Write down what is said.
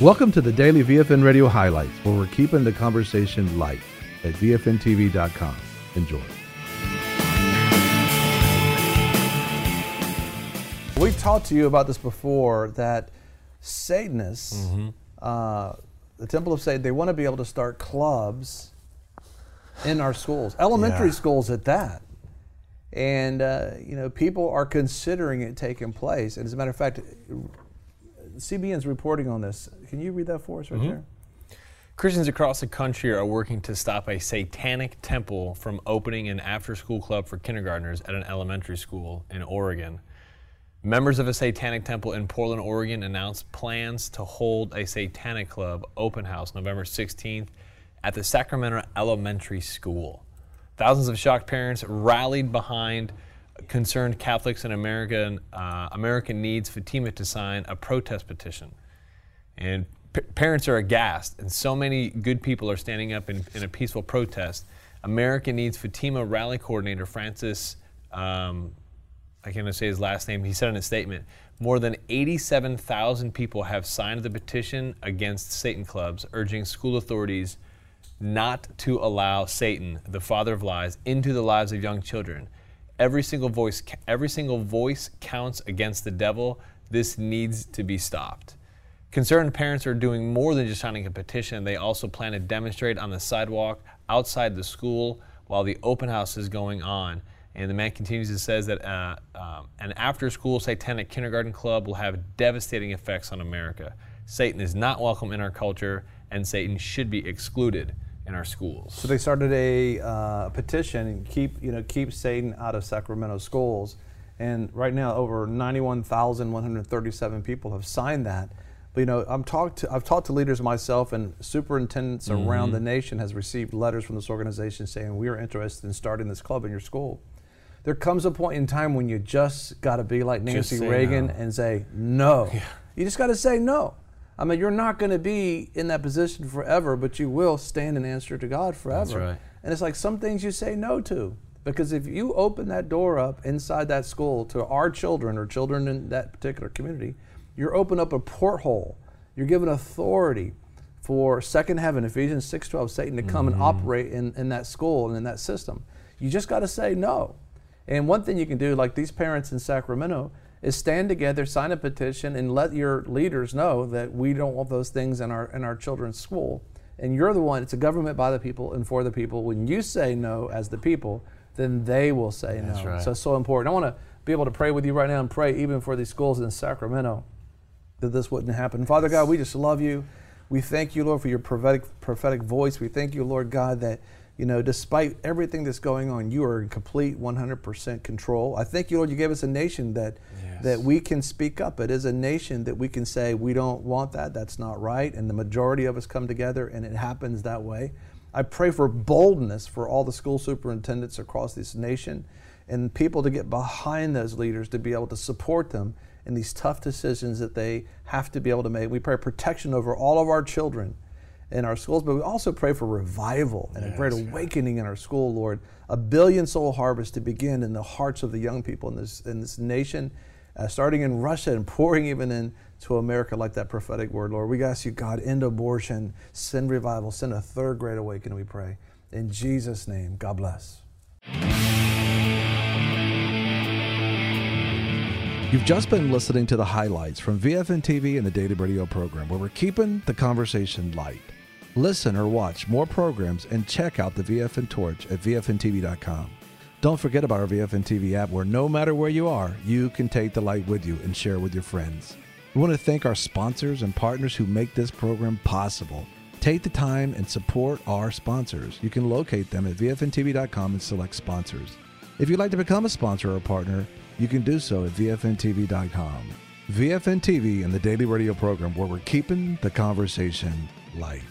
Welcome to the daily VFN Radio highlights, where we're keeping the conversation light at VFNTV.com. Enjoy. We've talked to you about this before that Satanists, Mm-hmm. uh, the Temple of Satan, they want to be able to start clubs in our schools, elementary Yeah. schools at that. And, uh, you know, people are considering it taking place. And as a matter of fact, CBN's reporting on this. Can you read that for us right mm-hmm. there? Christians across the country are working to stop a satanic temple from opening an after school club for kindergartners at an elementary school in Oregon. Members of a satanic temple in Portland, Oregon announced plans to hold a satanic club open house November 16th at the Sacramento Elementary School. Thousands of shocked parents rallied behind concerned Catholics in America. Uh, America needs Fatima to sign a protest petition and p- parents are aghast, and so many good people are standing up in, in a peaceful protest. America needs Fatima rally coordinator Francis. Um, I can't say his last name. He said in a statement, more than 87,000 people have signed the petition against Satan clubs, urging school authorities not to allow Satan, the father of lies, into the lives of young children. Every single voice, every single voice counts against the devil. This needs to be stopped. Concerned parents are doing more than just signing a petition. They also plan to demonstrate on the sidewalk outside the school while the open house is going on. And the man continues to says that uh, um, an after-school satanic kindergarten club will have devastating effects on America. Satan is not welcome in our culture, and Satan should be excluded in our schools. So they started a uh, petition and keep you know keep Satan out of Sacramento schools, and right now over 91,137 people have signed that. But you know I'm talked to I've talked to leaders myself and superintendents around the nation has received letters from this organization saying we are interested in starting this club in your school. There comes a point in time when you just got to be like Nancy Reagan no. and say no. You just got to say no. I mean, you're not going to be in that position forever, but you will stand and answer to God forever. right. And it's like some things you say no to. Because if you open that door up inside that school to our children or children in that particular community, you're opening up a porthole. You're giving authority for second heaven, Ephesians 6.12, Satan to come and mm-hmm. operate in, in that school and in that system. You just got to say no. And one thing you can do, like these parents in Sacramento, is stand together, sign a petition, and let your leaders know that we don't want those things in our in our children's school. And you're the one. It's a government by the people and for the people. When you say no as the people, then they will say That's no. right. So it's so important. I want to be able to pray with you right now and pray even for these schools in Sacramento that this wouldn't happen. Father God, we just love you. We thank you, Lord, for your prophetic prophetic voice. We thank you, Lord God, that you know, despite everything that's going on, you are in complete 100% control. I thank you, Lord, you gave us a nation that Yes. that we can speak up. It is a nation that we can say we don't want that. That's not right, and the majority of us come together, and it happens that way. I pray for boldness for all the school superintendents across this nation and people to get behind those leaders to be able to support them in these tough decisions that they have to be able to make. We pray protection over all of our children in our schools, but we also pray for revival and a great awakening in our school, Lord. A billion soul harvest to begin in the hearts of the young people in this in this nation, uh, starting in Russia and pouring even into America like that prophetic word, Lord. We ask you, God, end abortion, send revival, send a third great awakening, we pray. In Jesus' name, God bless. You've just been listening to the highlights from VFN TV and the Daily Radio program, where we're keeping the conversation light. Listen or watch more programs and check out the VFN Torch at VFNTV.com. Don't forget about our VFN TV app, where no matter where you are, you can take the light with you and share with your friends. We want to thank our sponsors and partners who make this program possible. Take the time and support our sponsors. You can locate them at VFNTV.com and select sponsors. If you'd like to become a sponsor or partner, you can do so at VFNTV.com. VFN TV and the daily radio program where we're keeping the conversation light.